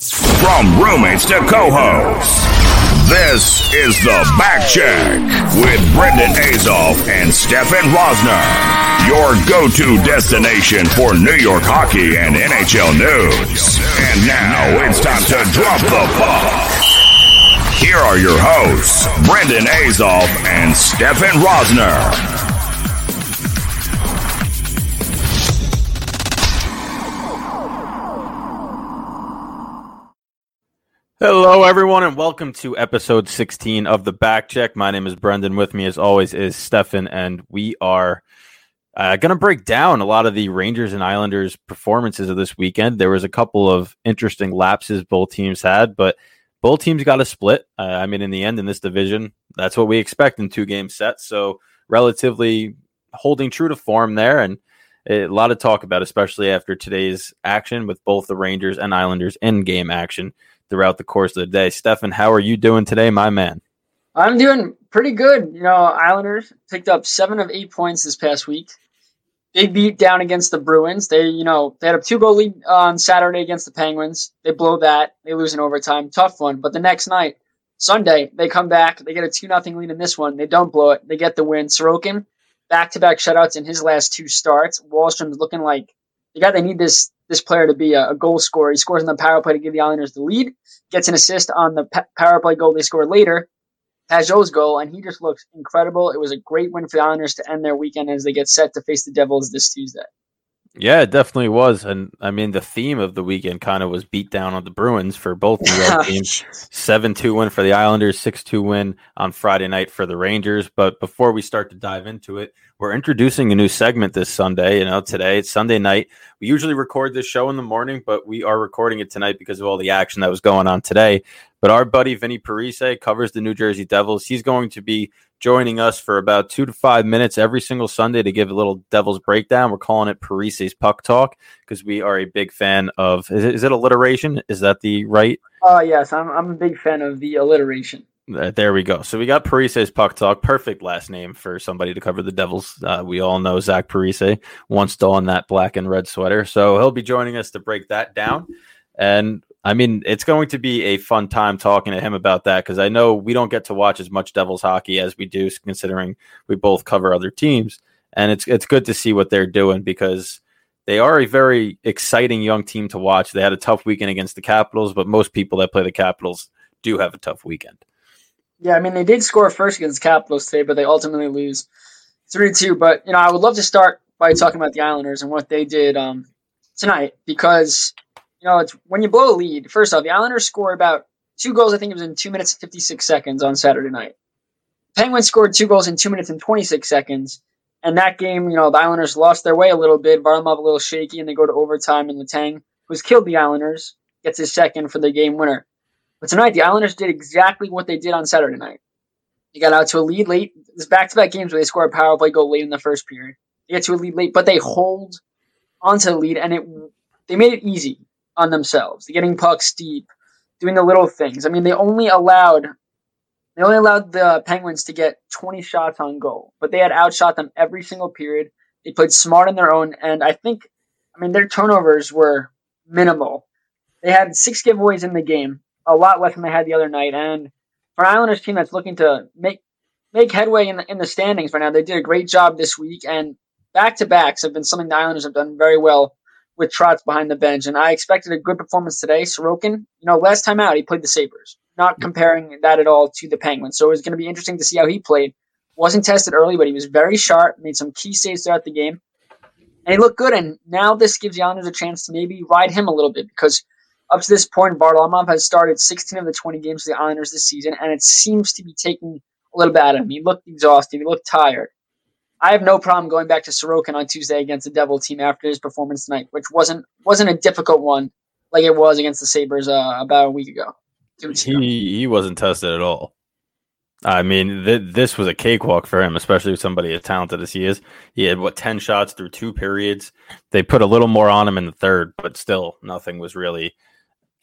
From roommates to co-hosts, this is the Backcheck with Brendan Azoff and Stefan Rosner, your go-to destination for New York hockey and NHL news. And now it's time to drop the puck. Here are your hosts, Brendan Azoff and Stefan Rosner. Hello, everyone, and welcome to episode 16 of the Backcheck. My name is Brendan. With me, as always, is Stefan, and we are uh, going to break down a lot of the Rangers and Islanders performances of this weekend. There was a couple of interesting lapses both teams had, but both teams got a split. Uh, I mean, in the end, in this division, that's what we expect in two game sets. So, relatively holding true to form there, and a lot of talk about, especially after today's action with both the Rangers and Islanders in game action throughout the course of the day. Stefan, how are you doing today, my man? I'm doing pretty good. You know, Islanders picked up seven of eight points this past week. Big beat down against the Bruins. They, you know, they had a two goal lead on Saturday against the Penguins. They blow that. They lose in overtime. Tough one. But the next night, Sunday, they come back. They get a 2 0 lead in this one. They don't blow it. They get the win. Sorokin, back to back shutouts in his last two starts. Wahlstrom's looking like the guy they need this this player to be a, a, goal scorer. He scores on the power play to give the Islanders the lead, gets an assist on the power play goal they score later, Pageau's goal, and he just looks incredible. It was a great win for the Islanders to end their weekend as they get set to face the Devils this Tuesday. Yeah, it definitely was. And I mean, the theme of the weekend kind of was beat down on the Bruins for both York teams. 7 2 win for the Islanders, 6 2 win on Friday night for the Rangers. But before we start to dive into it, we're introducing a new segment this Sunday. You know, today it's Sunday night. We usually record this show in the morning, but we are recording it tonight because of all the action that was going on today. But our buddy Vinny Parise covers the New Jersey Devils. He's going to be joining us for about two to five minutes every single Sunday to give a little Devils breakdown. We're calling it Parise's Puck Talk because we are a big fan of. Is it, is it alliteration? Is that the right? Oh uh, yes, I'm I'm a big fan of the alliteration. Uh, there we go. So we got Parise's Puck Talk. Perfect last name for somebody to cover the Devils. Uh, we all know Zach Parise once donned that black and red sweater. So he'll be joining us to break that down. And I mean, it's going to be a fun time talking to him about that because I know we don't get to watch as much Devils hockey as we do, considering we both cover other teams. And it's it's good to see what they're doing because they are a very exciting young team to watch. They had a tough weekend against the Capitals, but most people that play the Capitals do have a tough weekend. Yeah, I mean they did score first against the Capitals today, but they ultimately lose three two. But you know, I would love to start by talking about the Islanders and what they did um, tonight because you know it's when you blow a lead. First off, the Islanders score about two goals. I think it was in two minutes and fifty six seconds on Saturday night. Penguins scored two goals in two minutes and twenty six seconds. And that game, you know, the Islanders lost their way a little bit. Varlamov a little shaky, and they go to overtime. And Letang, who's killed the Islanders, gets his second for the game winner. But tonight, the Islanders did exactly what they did on Saturday night. They got out to a lead late. There's back-to-back games where they score a power play goal late in the first period. They get to a lead late, but they hold onto the lead, and it they made it easy on themselves. Getting pucks deep, doing the little things. I mean, they only allowed they only allowed the Penguins to get 20 shots on goal, but they had outshot them every single period. They played smart on their own, and I think, I mean, their turnovers were minimal. They had six giveaways in the game, a lot less than they had the other night. And for an Islanders team that's looking to make make headway in the, in the standings right now, they did a great job this week. And back to backs have been something the Islanders have done very well with Trotz behind the bench, and I expected a good performance today. Sorokin, you know, last time out he played the Sabres, not comparing that at all to the Penguins. So it was going to be interesting to see how he played. Wasn't tested early, but he was very sharp, made some key saves throughout the game, and he looked good. And now this gives the Islanders a chance to maybe ride him a little bit because up to this point, Varlamov has started 16 of the 20 games for the Islanders this season, and it seems to be taking a little bit out of him. He looked exhausted. He looked tired. I have no problem going back to Sorokin on Tuesday against the Devil team after his performance tonight, which wasn't wasn't a difficult one like it was against the Sabres uh, about a week ago. He he wasn't tested at all. I mean, th- this was a cakewalk for him, especially with somebody as talented as he is. He had what ten shots through two periods. They put a little more on him in the third, but still, nothing was really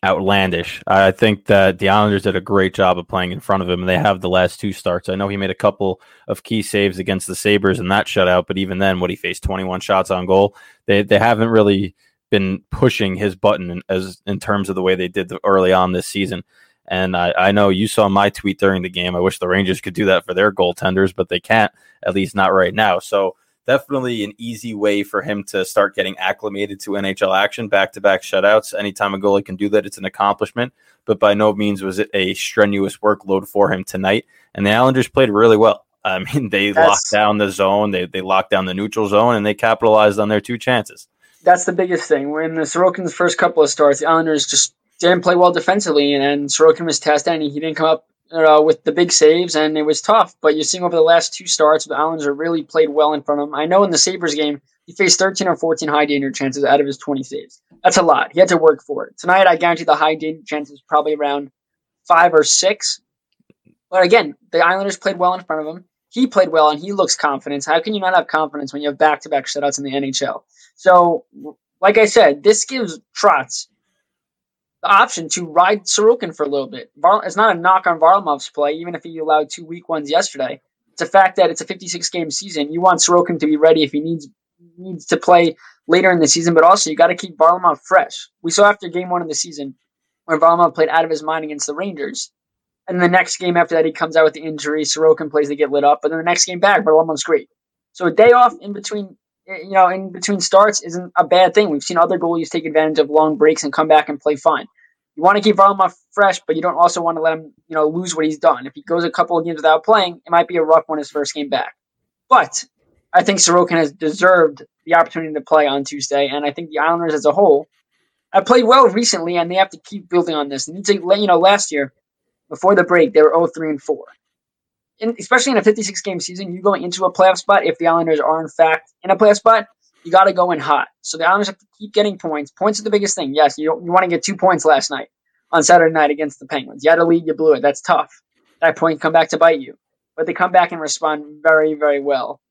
outlandish. I think that the Islanders did a great job of playing in front of him. And they have the last two starts. I know he made a couple of key saves against the Sabres in that shutout, but even then, what he faced 21 shots on goal, they they haven't really been pushing his button as in terms of the way they did the, early on this season. And I, I know you saw my tweet during the game. I wish the Rangers could do that for their goaltenders, but they can't, at least not right now. So definitely an easy way for him to start getting acclimated to NHL action, back to back shutouts. Anytime a goalie can do that, it's an accomplishment. But by no means was it a strenuous workload for him tonight. And the Islanders played really well. I mean, they that's, locked down the zone, they, they locked down the neutral zone, and they capitalized on their two chances. That's the biggest thing. When the Sorokin's first couple of starts, the Islanders just didn't play well defensively, and, and Sorokin was tested, and he didn't come up uh, with the big saves, and it was tough. But you're seeing over the last two starts, the Islanders have really played well in front of him. I know in the Sabres game, he faced 13 or 14 high danger chances out of his 20 saves. That's a lot. He had to work for it. Tonight, I guarantee the high danger chances probably around five or six. But again, the Islanders played well in front of him. He played well, and he looks confident. How can you not have confidence when you have back-to-back shutouts in the NHL? So, like I said, this gives Trotz the option to ride Sorokin for a little bit. it's not a knock on Varlamov's play, even if he allowed two weak ones yesterday. It's a fact that it's a 56 game season. You want Sorokin to be ready if he needs needs to play later in the season, but also you got to keep Varlamov fresh. We saw after game one of the season where Varlamov played out of his mind against the Rangers. And the next game after that, he comes out with the injury. Sorokin plays to get lit up. But then the next game back, Varlamov's great. So a day off in between you know, in between starts isn't a bad thing. We've seen other goalies take advantage of long breaks and come back and play fine. You want to keep Varlamov fresh, but you don't also want to let him, you know, lose what he's done. If he goes a couple of games without playing, it might be a rough one his first game back. But I think Sorokin has deserved the opportunity to play on Tuesday, and I think the Islanders as a whole have played well recently, and they have to keep building on this. Let you know last year, before the break, they were 0-3 and 4 in, especially in a 56 game season, you going into a playoff spot, if the Islanders are in fact in a playoff spot, you got to go in hot. So the Islanders have to keep getting points. Points are the biggest thing. Yes, you you want to get two points last night on Saturday night against the Penguins. You had a lead, you blew it. That's tough. That point come back to bite you. But they come back and respond very, very well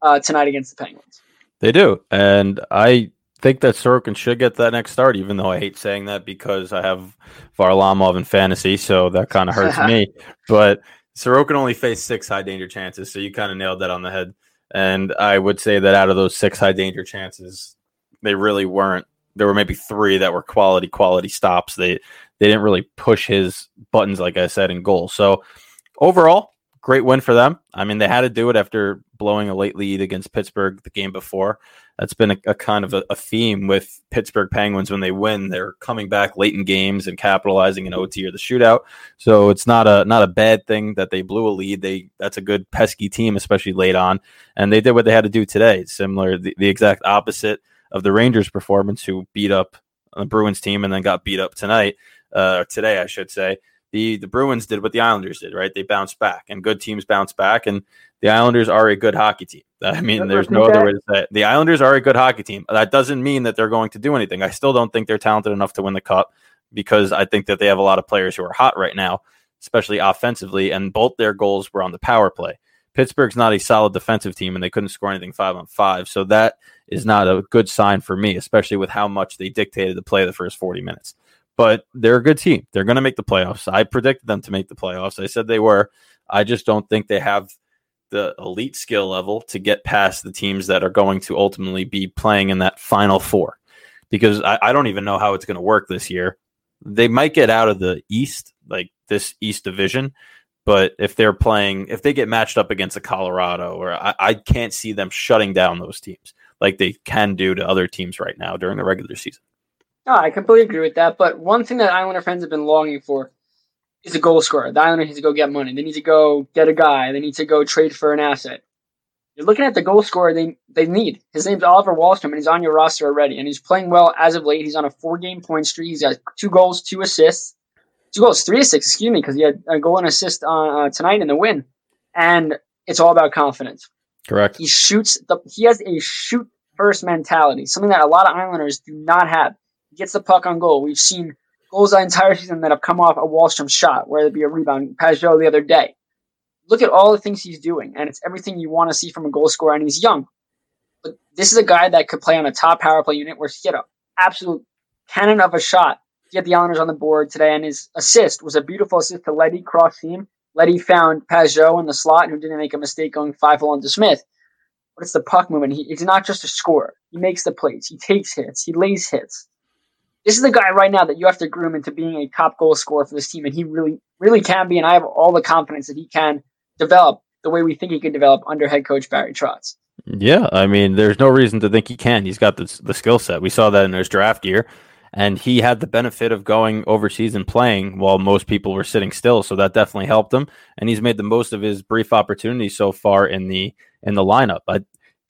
uh, tonight against the Penguins. They do, and I think that Sorokin should get that next start, even though I hate saying that because I have Varlamov in fantasy, so that kind of hurts me. But Sorokin only faced six high danger chances, so you kind of nailed that on the head. And I would say that out of those six high danger chances, they really weren't. There were maybe three that were quality, quality stops. They they didn't really push his buttons, like I said, in goal. So overall, great win for them. I mean, they had to do it after blowing a late lead against Pittsburgh the game before. That's been a, a kind of a, a, theme with Pittsburgh Penguins when they win. They're coming back late in games and capitalizing in OT or the shootout. So it's not a not a bad thing that they blew a lead. They that's a good pesky team, especially late on, and they did what they had to do today. Similar, the, the exact opposite of the Rangers' performance, who beat up the Bruins team and then got beat up tonight, uh, today, I should say the the Bruins did what the Islanders did, right? They bounced back, and good teams bounce back, and the Islanders are a good hockey team. I mean, there's no other way to say it. The Islanders are a good hockey team. That doesn't mean that they're going to do anything. I still don't think they're talented enough to win the cup because I think that they have a lot of players who are hot right now, especially offensively, and both their goals were on the power play. Pittsburgh's not a solid defensive team, and they couldn't score anything five on five. So that is not a good sign for me, especially with how much they dictated the play the first 40 minutes but they're a good team. They're going to make the playoffs. I predicted them to make the playoffs. I said they were. I just don't think they have the elite skill level to get past the teams that are going to ultimately be playing in that final four. Because I, I don't even know how it's going to work this year. They might get out of the East, like this East division, but if they're playing, if they get matched up against a Colorado, or I, I can't see them shutting down those teams. like they can do to other teams right now during the regular season. No, I completely agree with that. But one thing that Islander fans have been longing for is a goal scorer. The Islanders need to go get money. They need to go get a guy. They need to go trade for an asset. You're looking at the goal scorer they they need. His name's Oliver Wahlstrom, and he's on your roster already. And he's playing well as of late. He's on a four game point streak. He's got two goals, two assists, two goals, three assists. Excuse me, because he had a goal and assist uh, tonight in the win. And it's all about confidence. Correct. He shoots the. He has a shoot first mentality, something that a lot of Islanders do not have. Gets the puck on goal. We've seen goals the entire season that have come off a Wahlstrom shot, whether it be a rebound. Pageau the other day look at all the things he's doing, and it's everything you want to see from a goal scorer, and he's young. But this is a guy that could play on a top power play unit where he had an absolute cannon of a shot to get the Islanders on the board today, and his assist was a beautiful assist to Leddy cross team. Leddy found Pageau in the slot, who didn't make a mistake going 5 0 into Smith. But it's the puck movement. He, he's not just a scorer. He makes the plays. He takes hits. He lays hits. This is the guy right now that you have to groom into being a top goal scorer for this team, and he really, really can be. And I have all the confidence that he can develop the way we think he could develop under head coach Barry Trotz. Yeah, I mean, there's no reason to think he can. He's got the, the skill set. We saw that in his draft year, and he had the benefit of going overseas and playing while most people were sitting still. So that definitely helped him, and he's made the most of his brief opportunities so far in the in the lineup. I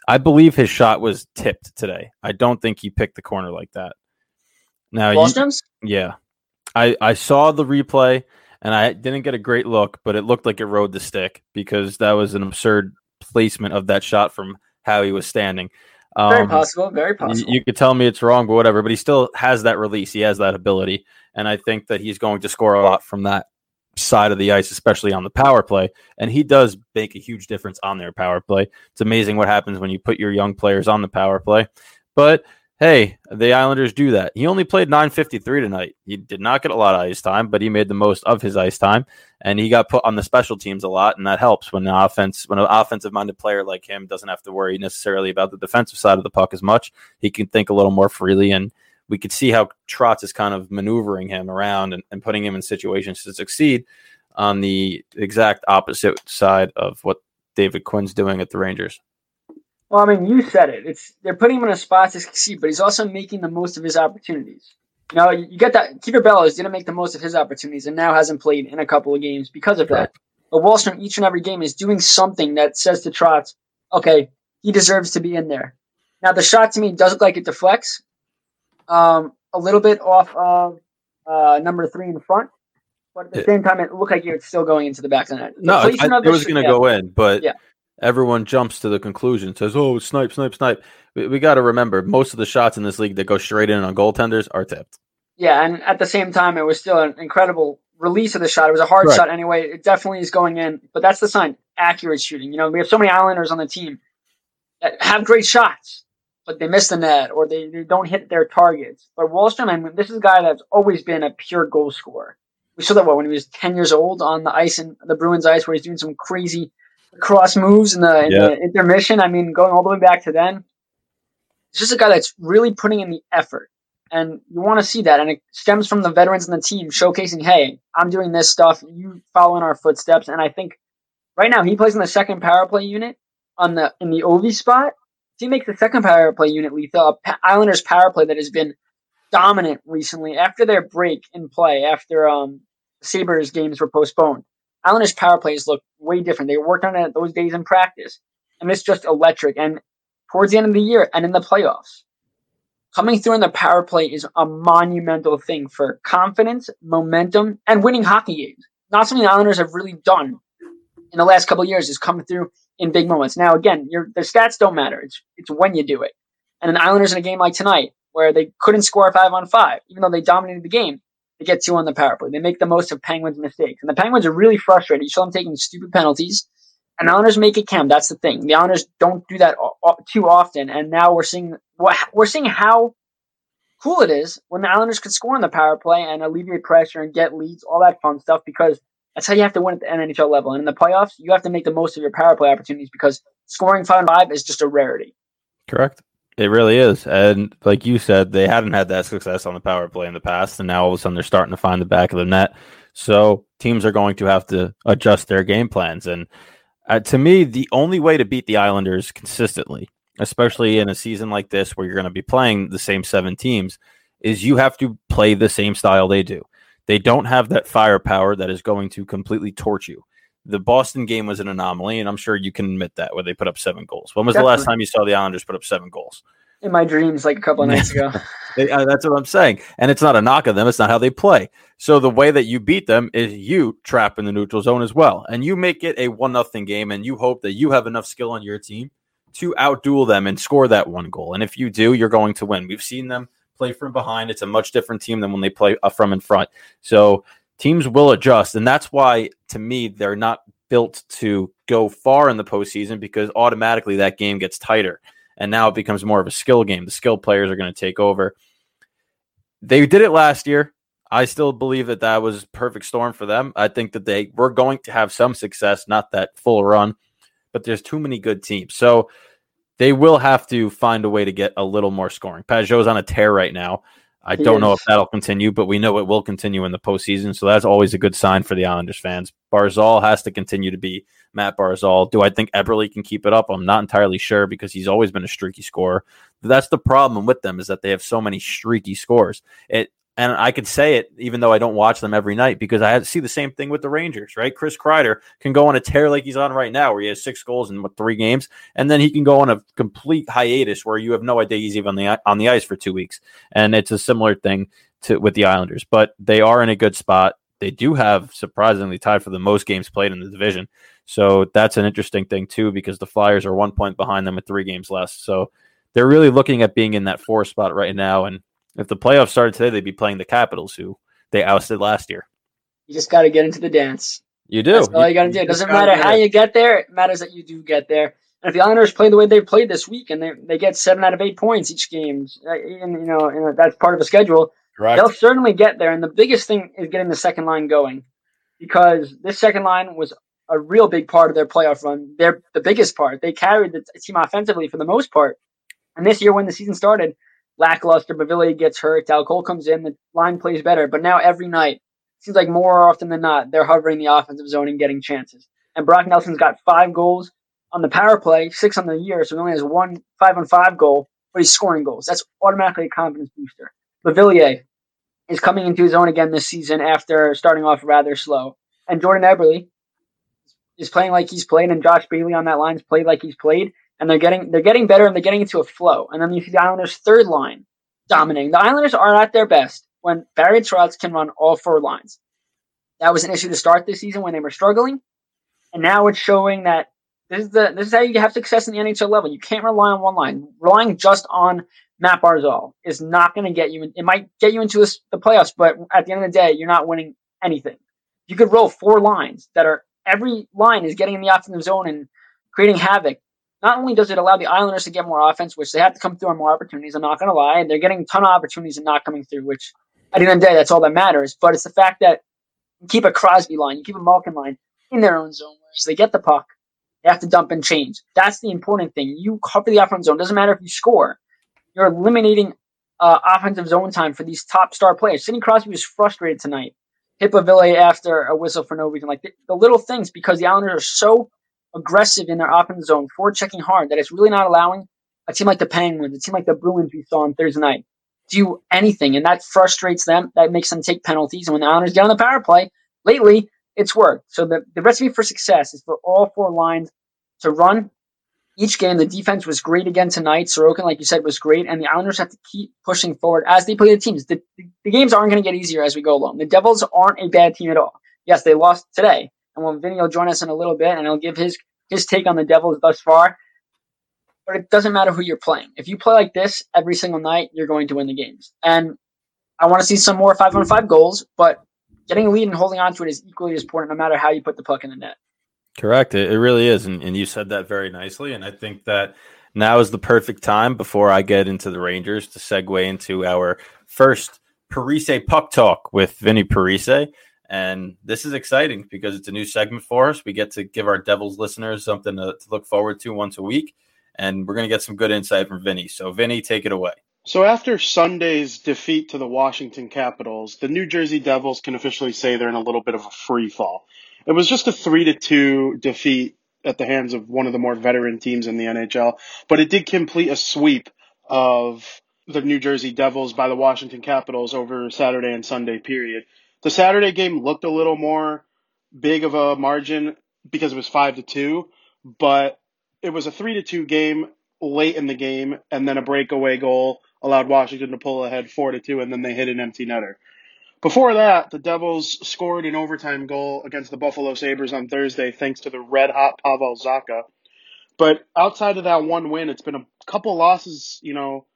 I believe his shot was tipped today. I don't think he picked the corner like that. Now, you, yeah, I I saw the replay and I didn't get a great look, but it looked like it rode the stick because that was an absurd placement of that shot from how he was standing. Um, very possible, very possible. You, you could tell me it's wrong, but whatever. But he still has that release. He has that ability, and I think that he's going to score a lot from that side of the ice, especially on the power play. And he does make a huge difference on their power play. It's amazing what happens when you put your young players on the power play. But hey, the Islanders do that. He only played 953 tonight. He did not get a lot of ice time, but he made the most of his ice time. And he got put on the special teams a lot, and that helps when the offense, when an offensive minded player like him doesn't have to worry necessarily about the defensive side of the puck as much. He can think a little more freely, and we could see how Trotz is kind of maneuvering him around and, and putting him in situations to succeed on the exact opposite side of what David Quinn's doing at the Rangers. Well, I mean, you said it. It's they're putting him in a spot to succeed, but he's also making the most of his opportunities. You know, you get that Kieffer Bellows didn't make the most of his opportunities and now hasn't played in a couple of games because of that. But Wahlstrom each and every game is doing something that says to Trotz, okay, he deserves to be in there. Now the shot to me does look like it deflects um, a little bit off of uh, number three in front, but at the same time, it looked like it's still going into the back of the net. No, I, it was going to go in, but yeah everyone jumps to the conclusion, says, "Oh, snipe, snipe, snipe." We, we got to remember most of the shots in this league that go straight in on goaltenders are tipped. Yeah, and at the same time, it was still an incredible release of the shot. It was a hard shot anyway. It definitely is going in, but that's the sign: accurate shooting. You know, we have so many Islanders on the team that have great shots, but they miss the net or they, they don't hit their targets. But Wahlstrom, I mean, this is a guy that's always been a pure goal scorer. We saw that when he was ten years old on the ice in the Bruins ice, where he's doing some crazy cross moves in the, in the intermission. I mean, going all the way back to then, it's just a guy that's really putting in the effort. And you want to see that. And it stems from the veterans in the team showcasing, hey, I'm doing this stuff. You follow in our footsteps. And I think right now he plays in the second power play unit on the in the Ovi spot. He makes the second power play unit lethal. Islanders power play that has been dominant recently after their break in play, after um, Sabres games were postponed. Islanders power plays look way different. They worked on it those days in practice, and it's just electric. And towards the end of the year and in the playoffs, coming through in the power play is a monumental thing for confidence, momentum, and winning hockey games. Not something the Islanders have really done in the last couple years. Is come through in big moments. Now, again, your the stats don't matter. It's it's when you do it. And the Islanders in a game like tonight, where they couldn't score five on five, even though they dominated the game, they get two on the power play. They make the most of Penguins' mistakes. And the Penguins are really frustrated. You saw them taking stupid penalties. And the Islanders make it count. That's the thing. The Islanders don't do that too often. And now we're seeing we're seeing how cool it is when the Islanders can score on the power play and alleviate pressure and get leads, all that fun stuff. Because that's how you have to win at the NHL level. And in the playoffs, you have to make the most of your power play opportunities because scoring five and five is just a rarity. Correct. It really is. And like you said, they hadn't had that success on the power play in the past. And now all of a sudden they're starting to find the back of the net. So teams are going to have to adjust their game plans. And uh, to me, the only way to beat the Islanders consistently especially in a season like this where you're going to be playing the same seven teams, is you have to play the same style they do. They don't have that firepower that is going to completely torch you. The Boston game was an anomaly, and I'm sure you can admit that where they put up seven goals. When was Definitely. the last time you saw the Islanders put up seven goals? In my dreams, like a couple of nights ago. Uh, that's what I'm saying. And it's not a knock on them. It's not how they play. So the way that you beat them is you trap in the neutral zone as well. And you make it a one nothing game and you hope that you have enough skill on your team to outduel them and score that one goal. And if you do, you're going to win. We've seen them play from behind. It's a much different team than when they play uh, from in front. So teams will adjust. And that's why, to me, they're not built to go far in the postseason because automatically that game gets tighter. And now it becomes more of a skill game. The skill players are going to take over. They did it last year. I still believe that that was perfect storm for them. I think that they were going to have some success, not that full run, but there's too many good teams. So they will have to find a way to get a little more scoring. Pageau's on a tear right now. I don't know if that'll continue, but we know it will continue in the postseason. So that's always a good sign for the Islanders fans. Barzal has to continue to be Matt Barzal. Do I think Eberle can keep it up? I'm not entirely sure because he's always been a streaky scorer. That's the problem with them is that they have so many streaky scores. It and I could say it even though I don't watch them every night because I see the same thing with the Rangers, right? Chris Kreider can go on a tear like he's on right now, where he has six goals in three games, and then he can go on a complete hiatus where you have no idea he's even on the on the ice for two weeks. And it's a similar thing to with the Islanders, but they are in a good spot. They do have surprisingly tied for the most games played in the division, so that's an interesting thing too because the Flyers are one point behind them with three games less. So they're really looking at being in that four spot right now, and if the playoffs started today, they'd be playing the Capitals, who they ousted last year. You just got to get into the dance. You do. That's all you, you got to do. It doesn't matter how you get there. It matters that you do get there. And if the Islanders play the way they played this week, and they they get seven out of eight points each game, uh, and you know and that's part of the schedule, Correct. they'll certainly get there. And the biggest thing is getting the second line going, because this second line was a real big part of their playoff run. They're the biggest part. They carried the team offensively for the most part. And this year, when the season started, lackluster. Beauvillier gets hurt. Dal Colle comes in. The line plays better. But now every night, seems like more often than not, they're hovering the offensive zone and getting chances. And Brock Nelson's got five goals on the power play, six on the year, so he only has one five on five goal, but he's scoring goals. That's automatically a confidence booster. Beauvillier is coming into his own again this season after starting off rather slow. And Jordan Eberle is playing like he's played, and Josh Bailey on that line's played like he's played and they're getting they're getting better and they're getting into a flow. And then you see the Islanders' third line dominating. The Islanders are at their best when Barry Trotz can run all four lines. That was an issue to start this season when they were struggling, and now it's showing that this is the this is how you have success in the NHL level. You can't rely on one line. Relying just on Matt Barzal is not going to get you. In, it might get you into the playoffs, but at the end of the day, you're not winning anything. You could roll four lines that are every line is getting in the offensive zone and creating havoc not only does it allow the Islanders to get more offense, which they have to come through on more opportunities, I'm not going to lie, they're getting a ton of opportunities and not coming through, which at the end of the day, that's all that matters. But it's the fact that you keep a Crosby line, you keep a Malkin line in their own zone, whereas they get the puck, they have to dump and change. That's the important thing. You cover the offensive zone. Doesn't matter if you score. You're eliminating uh, offensive zone time for these top star players. Sidney Crosby was frustrated tonight. Hit Beauvillier after a whistle for no reason. Like the, the little things, because the Islanders are so aggressive in their offensive zone, forward checking hard, that it's really not allowing a team like the Penguins, a team like the Bruins we saw on Thursday night, do anything. And that frustrates them. That makes them take penalties. And when the Islanders get on the power play, lately, it's worked. So the, the recipe for success is for all four lines to run each game. The defense was great again tonight. Sorokin, like you said, was great. And the Islanders have to keep pushing forward as they play the teams. The, the, the games aren't going to get easier as we go along. The Devils aren't a bad team at all. Yes, they lost today. And when Vinny will join us in a little bit, and he'll give his his take on the Devils thus far. But it doesn't matter who you're playing. If you play like this every single night, you're going to win the games. And I want to see some more five on five goals, but getting a lead and holding on to it is equally as important no matter how you put the puck in the net. Correct. It, it really is. And, and you said that very nicely. And I think that now is the perfect time before I get into the Rangers to segue into our first Parise puck talk with Vinny Parise. And this is exciting because it's a new segment for us. We get to give our Devils listeners something to, to look forward to once a week. And we're going to get some good insight from Vinny. So, Vinny, take it away. So, after Sunday's defeat to the Washington Capitals, the New Jersey Devils can officially say they're in a little bit of a free fall. It was just a 3 to 2 defeat at the hands of one of the more veteran teams in the NHL. But it did complete a sweep of the New Jersey Devils by the Washington Capitals over Saturday and Sunday period. The Saturday game looked a little more big of a margin because it was five to two, but it was a three to two game late in the game, and then a breakaway goal allowed Washington to pull ahead four to two, and then they hit an empty netter. Before that, the Devils scored an overtime goal against the Buffalo Sabres on Thursday thanks to the red hot Pavel Zacha. But outside of that one win, it's been a couple losses, you know,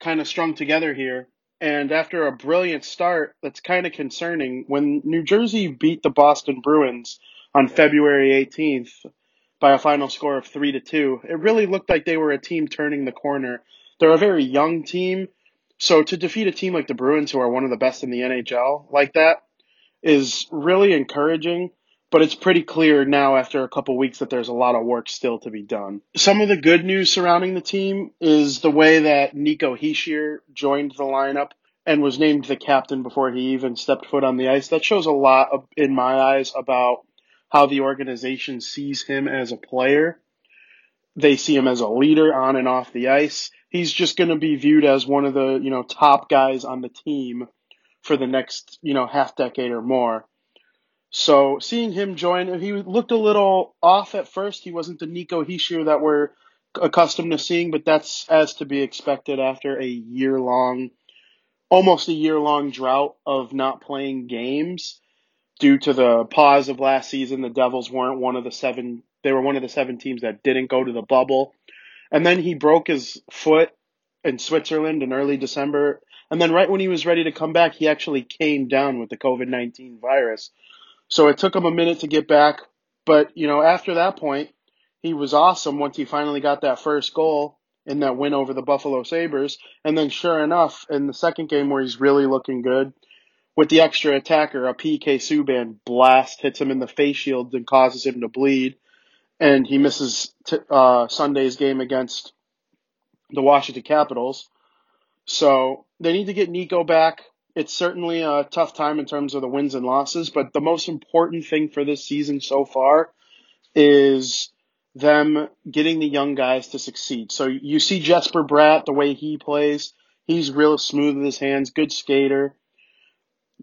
kind of strung together here. And after a brilliant start, that's kind of concerning. When New Jersey beat the Boston Bruins on February 18th by a final score of 3 to 2, it really looked like they were a team turning the corner. They're a very young team, so to defeat a team like the Bruins who are one of the best in the NHL like that is really encouraging but it's pretty clear now after a couple weeks that there's a lot of work still to be done. Some of the good news surrounding the team is the way that Nico Hischier joined the lineup and was named the captain before he even stepped foot on the ice. That shows a lot of, in my eyes about how the organization sees him as a player. They see him as a leader on and off the ice. He's just going to be viewed as one of the, you know, top guys on the team for the next, you know, half decade or more. So seeing him join, he looked a little off at first. He wasn't the Nico Hischier that we're accustomed to seeing, but that's as to be expected after a year long, almost a year long drought of not playing games due to the pause of last season. The Devils weren't one of the seven, they were one of the seven teams that didn't go to the bubble. And then he broke his foot in Switzerland in early December. And then right when he was ready to come back, he actually came down with the COVID 19 virus. So it took him a minute to get back, but you know, after that point, he was awesome once he finally got that first goal in that win over the Buffalo Sabres. And then sure enough, in the second game where he's really looking good, with the extra attacker, a PK Subban blast hits him in the face shield and causes him to bleed. And he misses t- uh, Sunday's game against the Washington Capitals. So they need to get Nico back it's certainly a tough time in terms of the wins and losses, but the most important thing for this season so far is them getting the young guys to succeed. So you see Jesper Bratt, the way he plays, he's real smooth with his hands, good skater.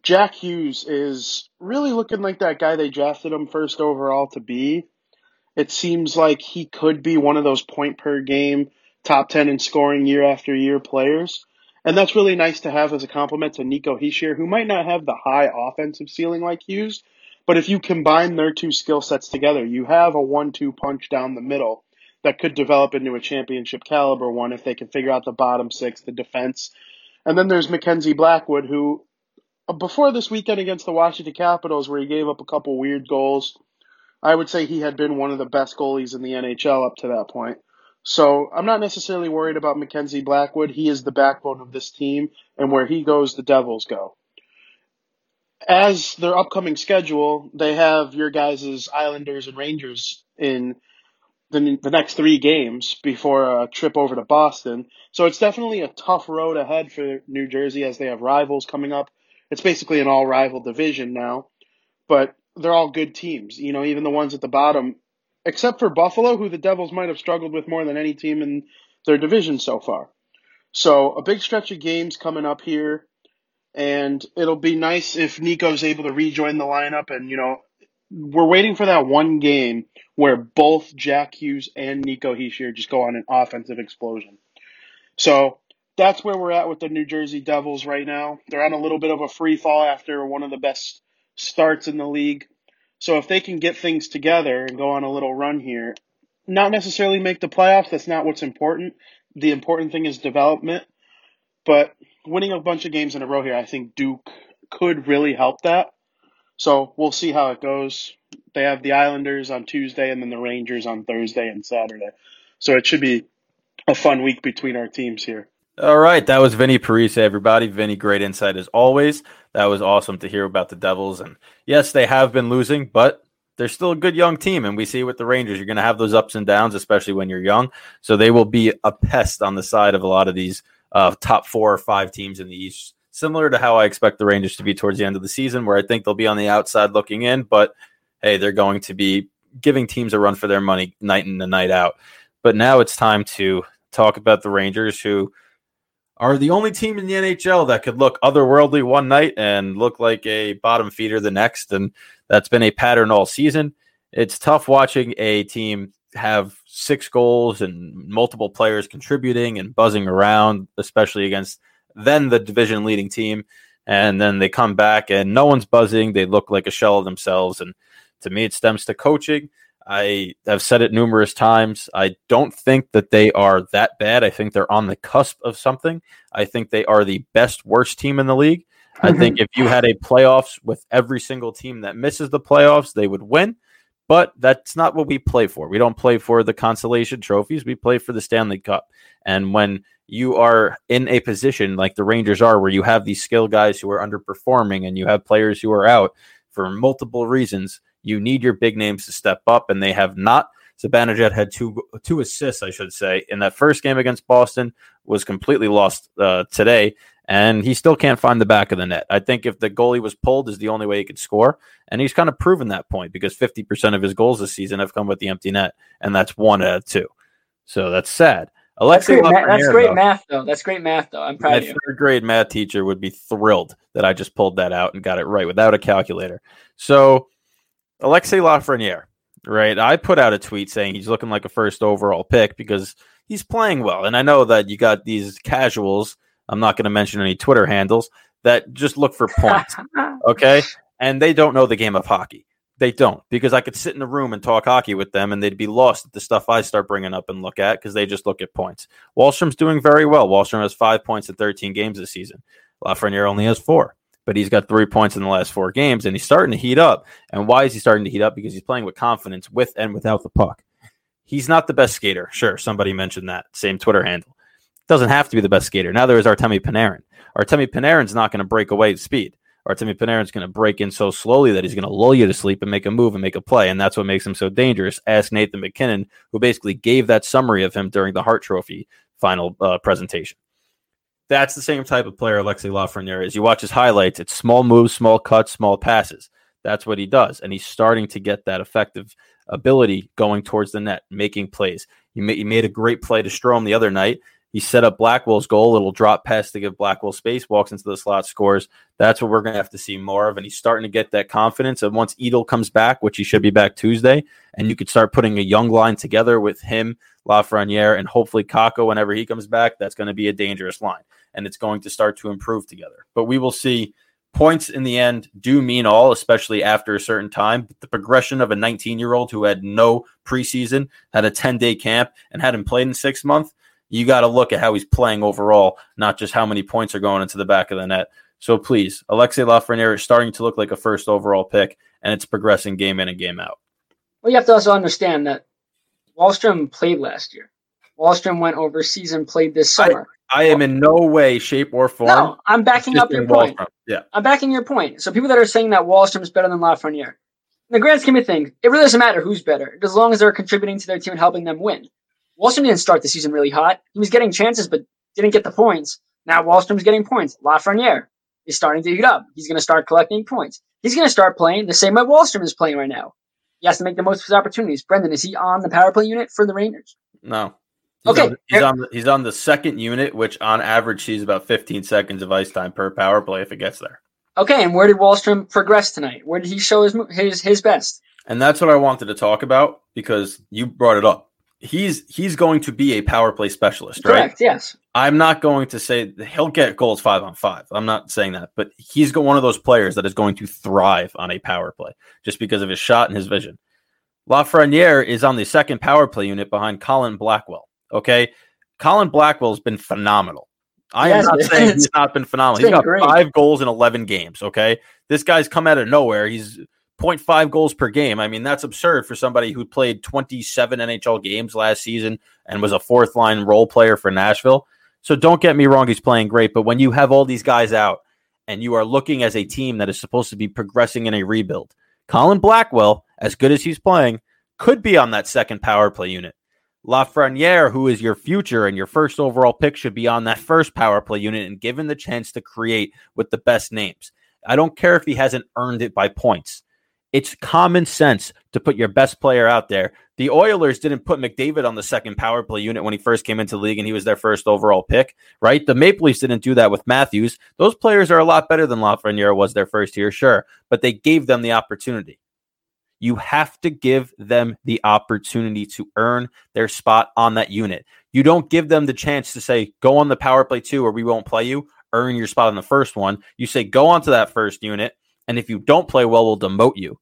Jack Hughes is really looking like that guy they drafted him first overall to be. It seems like he could be one of those point per game, top 10 in scoring year after year players. And that's really nice to have as a compliment to Nico Hischier, who might not have the high offensive ceiling like Hughes, but if you combine their two skill sets together, you have a one-two punch down the middle that could develop into a championship caliber one if they can figure out the bottom six, the defense. And then there's Mackenzie Blackwood, who before this weekend against the Washington Capitals, where he gave up a couple weird goals, I would say he had been one of the best goalies in the NHL up to that point. So I'm not necessarily worried about Mackenzie Blackwood. He is the backbone of this team, and where he goes, the Devils go. As their upcoming schedule, they have your guys' Islanders and Rangers in the, the next three games before a trip over to Boston. So it's definitely a tough road ahead for New Jersey as they have rivals coming up. It's basically an all rival division now, but they're all good teams. You know, even the ones at the bottom except for Buffalo, who the Devils might have struggled with more than any team in their division so far. So a big stretch of games coming up here, and it'll be nice if Nico's able to rejoin the lineup. And you know, we're waiting for that one game where both Jack Hughes and Nico Hischier just go on an offensive explosion. So that's where we're at with the New Jersey Devils right now. They're on a little bit of a free fall after one of the best starts in the league. So if they can get things together and go on a little run here, not necessarily make the playoffs, that's not what's important. The important thing is development. But winning a bunch of games in a row here, I think Duke could really help that. So we'll see how it goes. They have the Islanders on Tuesday and then the Rangers on Thursday and Saturday. So it should be a fun week between our teams here. All right, that was Vinny Parise, everybody. Vinny, great insight as always. That was awesome to hear about the Devils. And yes, they have been losing, but they're still a good young team. And we see with the Rangers, you're going to have those ups and downs, especially when you're young. So they will be a pest on the side of a lot of these uh, top four or five teams in the East, similar to how I expect the Rangers to be towards the end of the season, where I think they'll be on the outside looking in. But hey, they're going to be giving teams a run for their money night in and night out. But now it's time to talk about the Rangers, who are the only team in the NHL that could look otherworldly one night and look like a bottom feeder the next. And that's been a pattern all season. It's tough watching a team have six goals and multiple players contributing and buzzing around, especially against then the division leading team. And then they come back and no one's buzzing. They look like a shell of themselves. And to me, it stems to coaching. I have said it numerous times. I don't think that they are that bad. I think they're on the cusp of something. I think they are the best worst team in the league. I mm-hmm. think if you had a playoffs with every single team that misses the playoffs, they would win. But that's not what we play for. We don't play for the consolation trophies. We play for the Stanley Cup. And when you are in a position like the Rangers are, where you have these skill guys who are underperforming and you have players who are out for multiple reasons, you need your big names to step up, and they have not. Zibanejad had two two assists, I should say, in that first game against Boston. Was completely lost uh, today, and he still can't find the back of the net. I think if the goalie was pulled, is the only way he could score, and he's kind of proven that point because fifty percent of his goals this season have come with the empty net, and that's one out of two. So that's sad. Alexis that's great, that's great though, math, though. That's great math, though. I'm proud my of you. third grade math teacher would be thrilled that I just pulled that out and got it right without a calculator. So Alexis Lafreniere, right? I put out a tweet saying he's looking like a first overall pick because he's playing well. And I know that you got these casuals, I'm not going to mention any Twitter handles, that just look for points. okay. And they don't know the game of hockey. They don't because I could sit in a room and talk hockey with them and they'd be lost at the stuff I start bringing up and look at because they just look at points. Wahlstrom's doing very well. Wahlstrom has five points in 13 games this season. Lafreniere only has four but he's got three points in the last four games and he's starting to heat up. And why is he starting to heat up? Because he's playing with confidence with and without the puck. He's not the best skater. Sure, somebody mentioned that. Same Twitter handle. Doesn't have to be the best skater. Now there is Artemi Panarin. Artemi Panarin's not going to break away speed. Artemi Panarin's going to break in so slowly that he's going to lull you to sleep and make a move and make a play. And that's what makes him so dangerous. Ask Nathan MacKinnon, who basically gave that summary of him during the Hart Trophy final uh, presentation. That's the same type of player Alexis Lafreniere is. You watch his highlights; it's small moves, small cuts, small passes. That's what he does, and he's starting to get that effective ability going towards the net, making plays. He made, a great play to Strome the other night. He set up Blackwell's goal, little drop pass to give Blackwell space, walks into the slot, scores. That's what we're going to have to see more of. And he's starting to get that confidence. And once Edel comes back, which he should be back Tuesday, and you could start putting a young line together with him, Lafreniere, and hopefully Kakko whenever he comes back, that's going to be a dangerous line and it's going to start to improve together. But we will see points in the end do mean all, especially after a certain time. But the progression of a 19 year old who had no preseason, had a 10 day camp, and hadn't played in six months, you got to look at how he's playing overall, not just how many points are going into the back of the net. So please, Alexis Lafreniere is starting to look like a first overall pick, and it's progressing game in and game out. Well, you have to also understand that Wahlstrom played last year. Wahlstrom went overseas and played this summer. I am in no way, shape, or form. No, I'm backing up your point. Wahlstrom. Yeah, I'm backing your point. So people that are saying that Wahlstrom is better than Lafreniere, in the grand scheme of things, it really doesn't matter who's better, as long as they're contributing to their team and helping them win. Wahlstrom didn't start the season really hot. He was getting chances, but didn't get the points. Now Wahlstrom's getting points. Lafreniere is starting to heat up. He's going to start collecting points. He's going to start playing the same way Wahlstrom is playing right now. He has to make the most of his opportunities. Brendan, is he on the power play unit for the Rangers? No. He's okay, on, he's on the, he's on the second unit, which on average sees about 15 seconds of ice time per power play if it gets there. Okay, and where did Wahlstrom progress tonight? Where did he show his his his best? And that's what I wanted to talk about because you brought it up. He's he's going to be a power play specialist, Correct, right? Correct. Yes. I'm not going to say he'll get goals five on five. I'm not saying that, but he's got one of those players that is going to thrive on a power play just because of his shot and his vision. Lafreniere is on the second power play unit behind Colin Blackwell. Okay. Colin Blackwell's been phenomenal. I am not saying he's not been phenomenal. He's got great. five goals in 11 games. Okay. This guy's come out of nowhere. He's 0.5 goals per game. I mean, that's absurd for somebody who played 27 NHL games last season and was a fourth line role player for Nashville. So don't get me wrong, he's playing great. But when you have all these guys out and you are looking as a team that is supposed to be progressing in a rebuild, Colin Blackwell, as good as he's playing, could be on that second power play unit. Lafreniere, who is your future and your first overall pick, should be on that first power play unit and given the chance to create with the best names. I don't care if he hasn't earned it by points. It's common sense to put your best player out there. The Oilers didn't put McDavid on the second power play unit when he first came into the league and he was their first overall pick, right? The Maple Leafs didn't do that with Matthews. Those players are a lot better than Lafreniere was their first year, sure, but they gave them the opportunity. You have to give them the opportunity to earn their spot on that unit. You don't give them the chance to say, go on the power play two or we won't play you, earn your spot on the first one. You say, go onto that first unit. And if you don't play well, we'll demote you.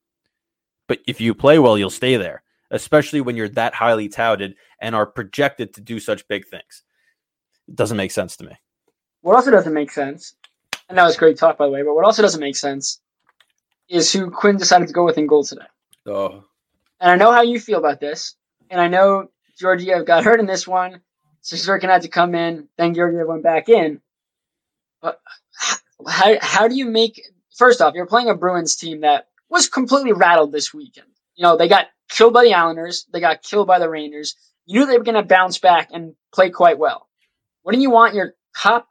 But if you play well, you'll stay there, especially when you're that highly touted and are projected to do such big things. It doesn't make sense to me. What also doesn't make sense, and that was great talk, by the way, but what also doesn't make sense is who Quinn decided to go with in goal today. Oh. And I know how you feel about this, and I know Georgiev got hurt in this one. Shesterkin had to come in, then Georgiev went back in. But how, how do you make first off, you're playing a Bruins team that was completely rattled this weekend. You know, they got killed by the Islanders, they got killed by the Rangers. You knew they were going to bounce back and play quite well. Wouldn't you want your top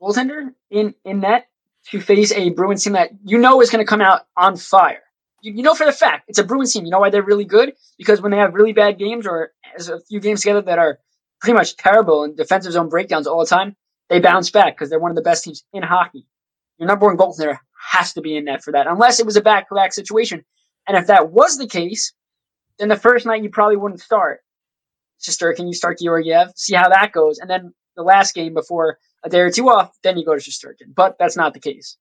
goaltender in in net to face a Bruins team that you know is going to come out on fire? You, you know for the fact it's a Bruins team. You know why they're really good? Because when they have really bad games or a few games together that are pretty much terrible and defensive zone breakdowns all the time, they bounce back because they're one of the best teams in hockey. Your number one goaltender has to be in net for that, unless it was a back to back situation. And if that was the case, then the first night you probably wouldn't start. Shesterkin, you start Georgiev, see how that goes, and then the last game before a day or two off, then you go to Shesterkin. But that's not the case.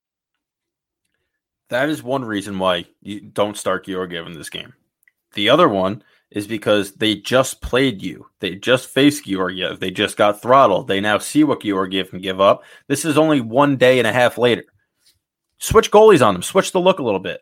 That is one reason why you don't start Georgiev in this game. The other one is because they just played you. They just faced Georgiev. They just got throttled. They now see what Georgiev can give up. This is only one day and a half later. Switch goalies on them. Switch the look a little bit,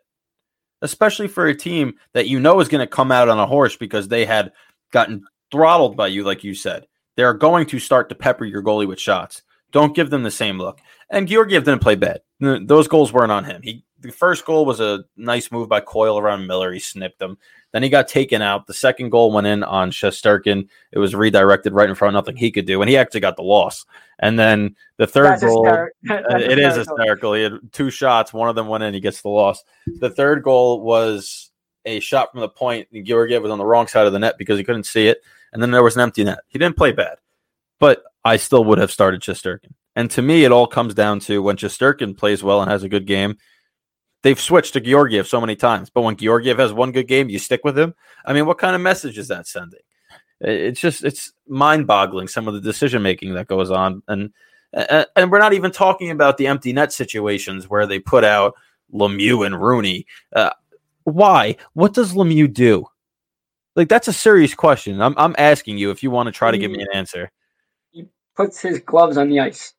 especially for a team that you know is going to come out on a horse because they had gotten throttled by you, like you said. They're going to start to pepper your goalie with shots. Don't give them the same look. And Georgiev didn't play bad. Those goals weren't on him. He the first goal was a nice move by Coyle around Miller. He snipped him. Then he got taken out. The second goal went in on Shesterkin. It was redirected right in front. Nothing he could do, and he actually got the loss. And then the third That's goal, uh, it is hysterical. He had two shots. One of them went in. He gets the loss. The third goal was a shot from the point. Georgiev was on the wrong side of the net because he couldn't see it. And then there was an empty net. He didn't play bad, but I still would have started Shesterkin. And to me, it all comes down to when Shesterkin plays well and has a good game, They've switched to Georgiev so many times, but when Georgiev has one good game, you stick with him. I mean, what kind of message is that sending? It's just it's mind-boggling some of the decision making that goes on, and and we're not even talking about the empty net situations where they put out Lemieux and Rooney. Uh, why? What does Lemieux do? Like that's a serious question. I'm I'm asking you if you want to try to give me an answer. He puts his gloves on the ice.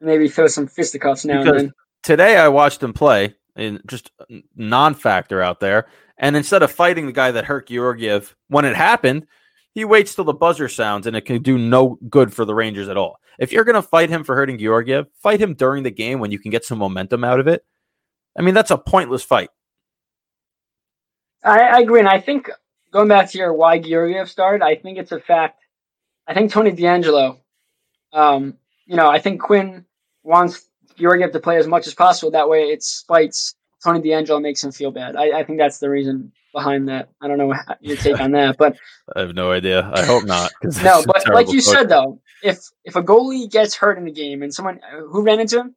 Maybe throw some fisticuffs now because and then. Today I watched him play, and just non-factor out there. And instead of fighting the guy that hurt Georgiev when it happened, he waits till the buzzer sounds, and it can do no good for the Rangers at all. If you're going to fight him for hurting Georgiev, fight him during the game when you can get some momentum out of it. I mean, that's a pointless fight. I, I agree, and I think going back to your why Georgiev started, I think it's a fact. I think Tony DeAngelo, um, you know, I think Quinn wants Georgiev to have to play as much as possible. That way, it spites Tony DeAngelo, makes him feel bad. I, I think that's the reason behind that. I don't know your take on that, but I have no idea. I hope not. no, but like you said though, if if a goalie gets hurt in the game and someone who ran into him,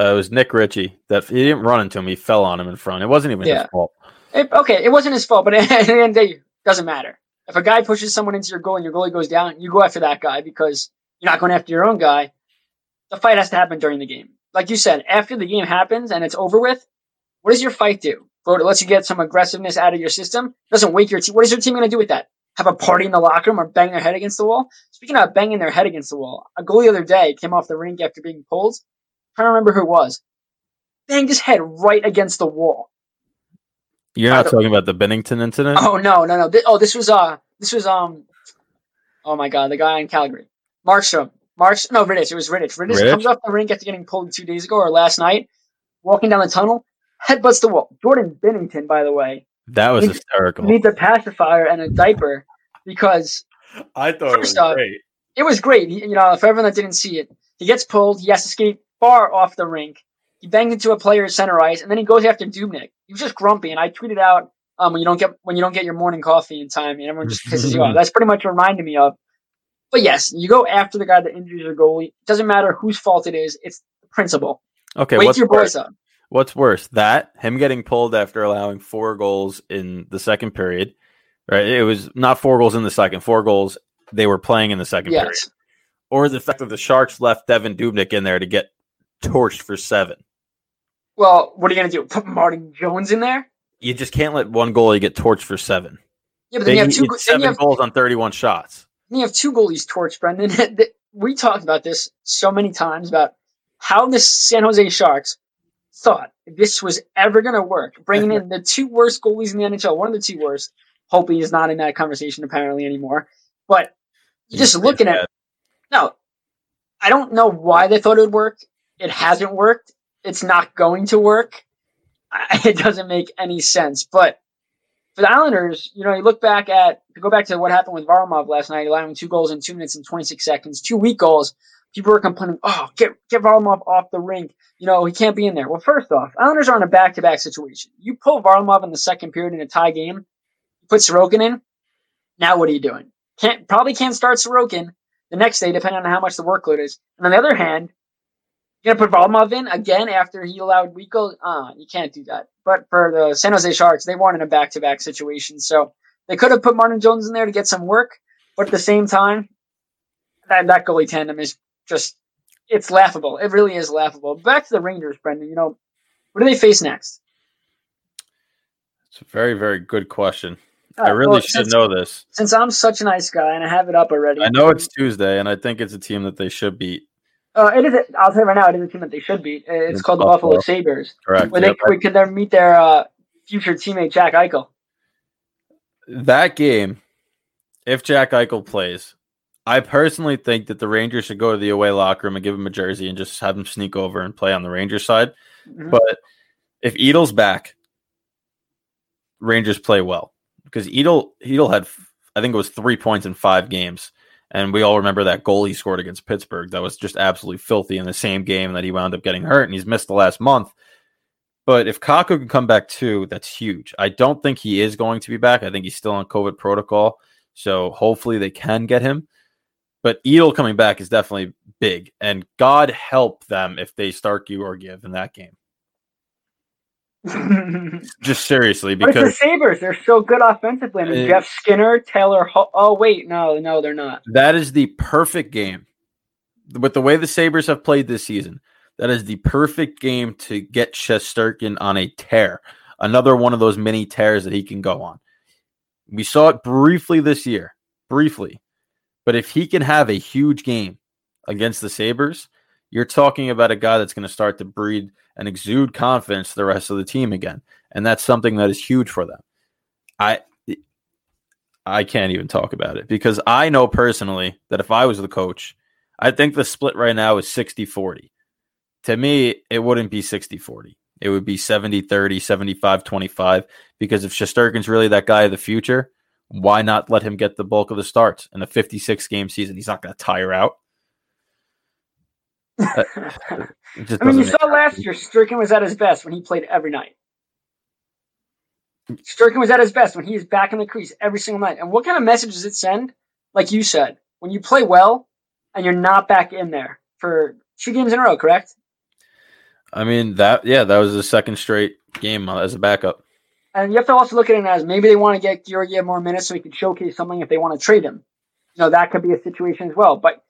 uh, it was Nick Ritchie. That he didn't run into him; he fell on him in front. It wasn't even yeah. his fault. It, okay, it wasn't his fault, but at the end of the day, it doesn't matter. If a guy pushes someone into your goal and your goalie goes down, you go after that guy because you're not going after your own guy the fight has to happen during the game. Like you said, after the game happens and it's over with, what does your fight do? Go to lets you get some aggressiveness out of your system. It Doesn't wake your team. What is your team going to do with that? Have a party in the locker room or bang their head against the wall? Speaking of banging their head against the wall, a goalie the other day came off the rink after being pulled. Trying to remember who it was. Banged his head right against the wall. You're not talking about the Binnington incident? Oh no, no, no. This, oh, this was uh, this was um, oh my god, the guy in Calgary, Markstrom. March, no, Rittich. It was Rittich. Rittich, Rittich? comes off the rink after getting pulled two days ago or last night, walking down the tunnel, headbutts the wall. Jordan Binnington, by the way. That was needs, hysterical. Needs a pacifier and a diaper because I thought it was off, great. It was great. You know, for everyone that didn't see it, he gets pulled. He has to skate far off the rink. He banged into a player's center ice, and then he goes after Dubnyk. He was just grumpy, and I tweeted out um, when you don't get when you don't get your morning coffee in time, and everyone just pisses you off. That's pretty much what reminded me of. But yes, you go after the guy that injures your goalie. It doesn't matter whose fault it is. It's the principle. Okay, Wake what's your worse? boys up. What's worse, that him getting pulled after allowing four goals in the second period, right? It was not four goals in the second, four goals they were playing in the second period, or the fact that the Sharks left Devin Dubnyk in there to get torched for seven. Well, what are you gonna do? Put Martin Jones in there? You just can't let one goalie get torched for seven. Yeah, but Then then you have two. seven you have, goals on thirty-one shots. You have two goalies torch, Brendan. we talked about this so many times about how the San Jose Sharks thought this was ever going to work, bringing in the two worst goalies in the NHL, one of the two worst. Hopefully, he's not in that conversation apparently anymore. But just pretty looking at bad. no, I don't know why they thought it would work. It hasn't worked. It's not going to work. I- It doesn't make any sense. But for the Islanders, you know, you look back at go back to what happened with Varlamov last night, allowing two goals in two minutes and twenty six seconds, two weak goals. People were complaining, "Oh, get get Varlamov off the rink. You know, he can't be in there." Well, first off, Islanders are in a back to back situation. You pull Varlamov in the second period in a tie game, you put Sorokin in. Now what are you doing? Can't probably can't start Sorokin the next day, depending on how much the workload is. And on the other hand, you're gonna put Varlamov in again after he allowed goals. Uh, you can't do that. But for the San Jose Sharks, they weren't in a back to back situation, so they could have put Martin Jones in there to get some work. But at the same time, that that goalie tandem is just it's laughable. It really is laughable. Back to the Rangers, Brendan. You know, what do they face next? It's a very, very good question. Uh, I really well, should know this. Since I'm such a nice guy and I have it up already. I know it's Tuesday, and I think it's a team that they should beat. Uh, it is. A, I'll tell you right now, it is a team that they should beat. Uh, It's It's called the Buffalo. Buffalo Sabres, Correct. where Yep. they we could then meet their uh, future teammate Jack Eichel. that game, if Jack Eichel plays, I personally think that the Rangers should go to the away locker room and give him a jersey and just have him sneak over and play on the Rangers side. Mhm. But if Edel's back, Rangers play well because Edel Edel had I think it was three points in five games, and we all remember that goal he scored against Pittsburgh that was just absolutely filthy in the same game that he wound up getting hurt and he's missed the last month. But if Kakko can come back too, that's huge. I don't think he is going to be back. I think he's still on COVID protocol, so hopefully they can get him. But Edel coming back is definitely big, and God help them if they start Georgiev in that game. Just seriously, but it's the Sabres. They're so good offensively. I mean, Uh, Jeff Skinner, Taylor. Ho- oh wait, no, no, they're not. that is the perfect game. With the way the Sabres have played this season, that is the perfect game to get Shesterkin on a tear. Another one of those mini tears that he can go on. We saw it briefly this year, briefly. But if he can have a huge game against the Sabres, you're talking about a guy that's going to start to breed and exude confidence to the rest of the team again. And that's something that is huge for them. I I can't even talk about it because I know personally that if I was the coach, I think the split right now is 60 40. To me, it wouldn't be 60 40. It would be 70 30, 75 25. Because if Shesterkin's really that guy of the future, why not let him get the bulk of the starts in a 56 game season? He's not going to tire out. Uh, I mean, you saw last year, Sturkin was at his best when he played every night. Sturkin was at his best when he is back in the crease every single night. And what kind of message does it send? Like you said, when you play well and you're not back in there for two games in a row, correct? I mean that yeah, that was the second straight game as a backup. And you have to also look at it as maybe they want to get Georgiev more minutes so he can showcase something if they want to trade him. You know, that could be a situation as well. But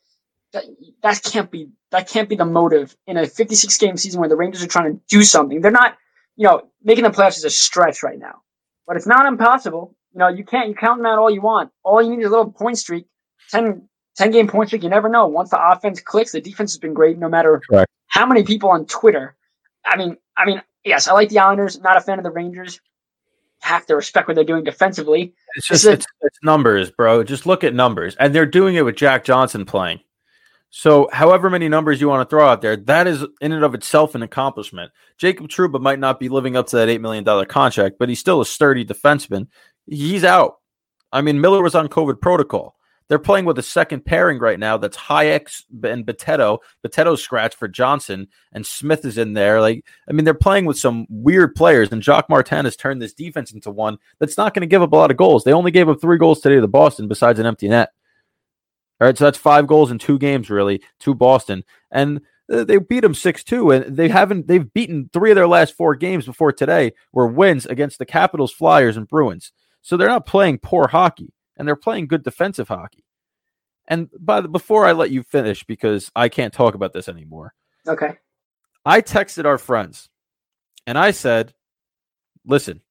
that, that can't be that can't be the motive in a 56 game season where the Rangers are trying to do something. They're not, you know, making the playoffs is a stretch right now, but it's not impossible. You know, you can't you count them out all you want. All you need is a little point streak, 10, 10 game point streak. You never know. Once the offense clicks, the defense has been great no matter Correct. how many people on Twitter. I mean, I mean, yes, I like the Islanders. Not a fan of the Rangers. Have to respect what they're doing defensively. It's just it- it's, it's numbers, bro. Just look at numbers, and they're doing it with Jack Johnson playing. So, however many numbers you want to throw out there, that is in and of itself an accomplishment. Jacob Trouba might not be living up to that eight million dollar contract, but he's still a sturdy defenseman. He's out. I mean, Miller was on COVID protocol. They're playing with a second pairing right now that's Hajek and Bitetto. Bitetto's scratch for Johnson, and Smith is in there. Like, I mean, they're playing with some weird players, and Jacques Martin has turned this defense into one that's not going to give up a lot of goals. They only gave up three goals today to Boston, besides an empty net. All right, so that's five goals in two games, really, to Boston. And uh, they beat them 6-2 and they haven't they've beaten three of their last four games before today were wins against the Capitals, Flyers and Bruins. So they're not playing poor hockey and they're playing good defensive hockey. And by the, before I let you finish because I can't talk about this anymore. Okay. I texted our friends and I said, "Listen,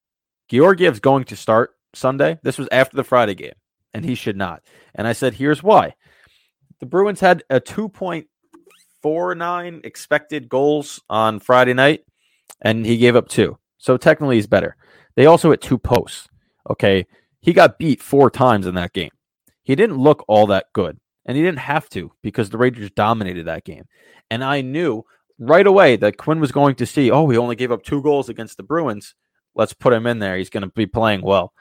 Georgiev's going to start Sunday. This was after the Friday game and he should not." And I said, "Here's why." The Bruins had a 2.49 expected goals on Friday night and he gave up two. So technically he's better. They also hit two posts. Okay. He got beat four times in that game. He didn't look all that good, and he didn't have to because the Rangers dominated that game. And I knew right away that Quinn was going to see, oh, he only gave up two goals against the Bruins. Let's put him in there. He's going to be playing well.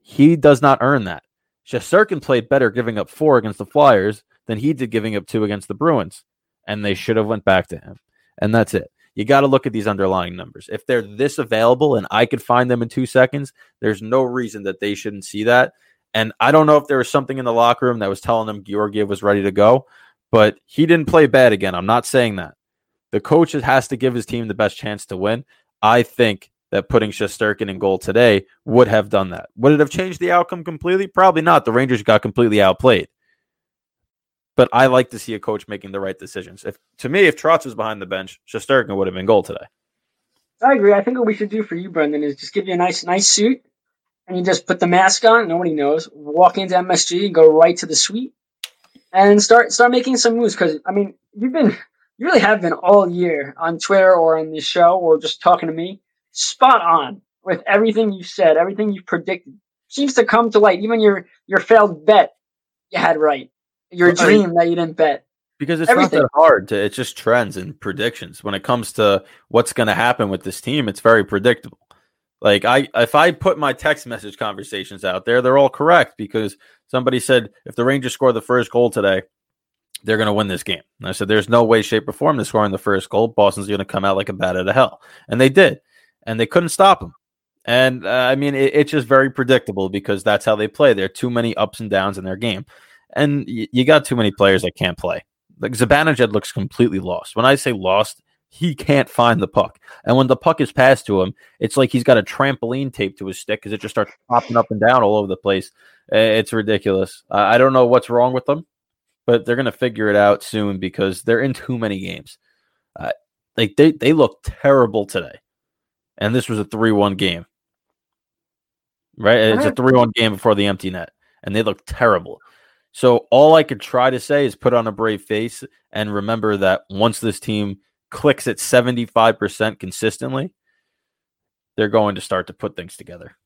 He does not earn that. Shesterkin played better giving up four against the Flyers than he did giving up two against the Bruins, and they should have went back to him. And that's it. You got to look at these underlying numbers. If they're this available and I could find them in two seconds, there's no reason that they shouldn't see that. And I don't know if there was something in the locker room that was telling them Georgiev was ready to go, but he didn't play bad again. I'm not saying that. The coach has to give his team the best chance to win. I think that putting Shesterkin in goal today would have done that. Would it have changed the outcome completely? Probably not. The Rangers got completely outplayed. But I like to see a coach making the right decisions. If to me, if Trotz was behind the bench, Shesterkin would have been goal today. I agree. I think what we should do for you, Brendan, is just give you a nice, nice suit, and you just put the mask on. Nobody knows. Walk into MSG and go right to the suite, and start start making some moves. Because I mean, you've been you really have been all year on Twitter or on the show or just talking to me, spot on with everything you said, everything you've predicted. Seems to come to light. Even your your failed bet you had right, your dream that you didn't bet. Because it's Everything. not that hard to it's just trends and predictions. When it comes to what's going to happen with this team it's very predictable. Like i if i put my text message conversations out there they're all correct because somebody said if the rangers score the first goal today they're going to win this game. And i said there's no way shape or form to scoring the first goal. Boston's going to come out like a bat out of hell. And they did and they couldn't stop them and uh, i mean it, it's just very predictable because that's how they play there are too many ups and downs in their game and y- you got too many players that can't play like Zibanejad looks completely lost. When I say lost, he can't find the puck. And when the puck is passed to him, it's like he's got a trampoline taped to his stick because it just starts popping up and down all over the place. It's ridiculous. I don't know what's wrong with them, but they're going to figure it out soon because they're in too many games. Uh, like they, they look terrible today. And this was a 3 1 game. Right? It's a 3 1 game before the empty net. And they look terrible. So all I could try to say is put on a brave face and remember that once this team clicks at 75% consistently, they're going to start to put things together.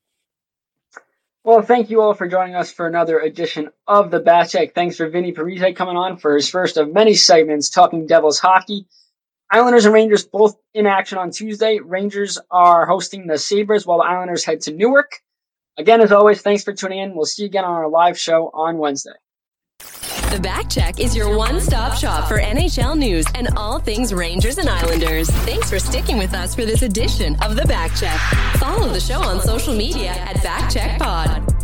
Well, thank you all for joining us for another edition of the Backcheck. Thanks for Vinny Parise coming on for his first of many segments talking Devils hockey. Islanders and Rangers both in action on Tuesday. Rangers are hosting the Sabres while the Islanders head to Newark. Again, as always, thanks for tuning in. We'll see you again on our live show on Wednesday. The Backcheck is your one stop shop for NHL news and all things Rangers and Islanders. Thanks for sticking with us for this edition of The Backcheck. Follow the show on social media at Backcheck Pod.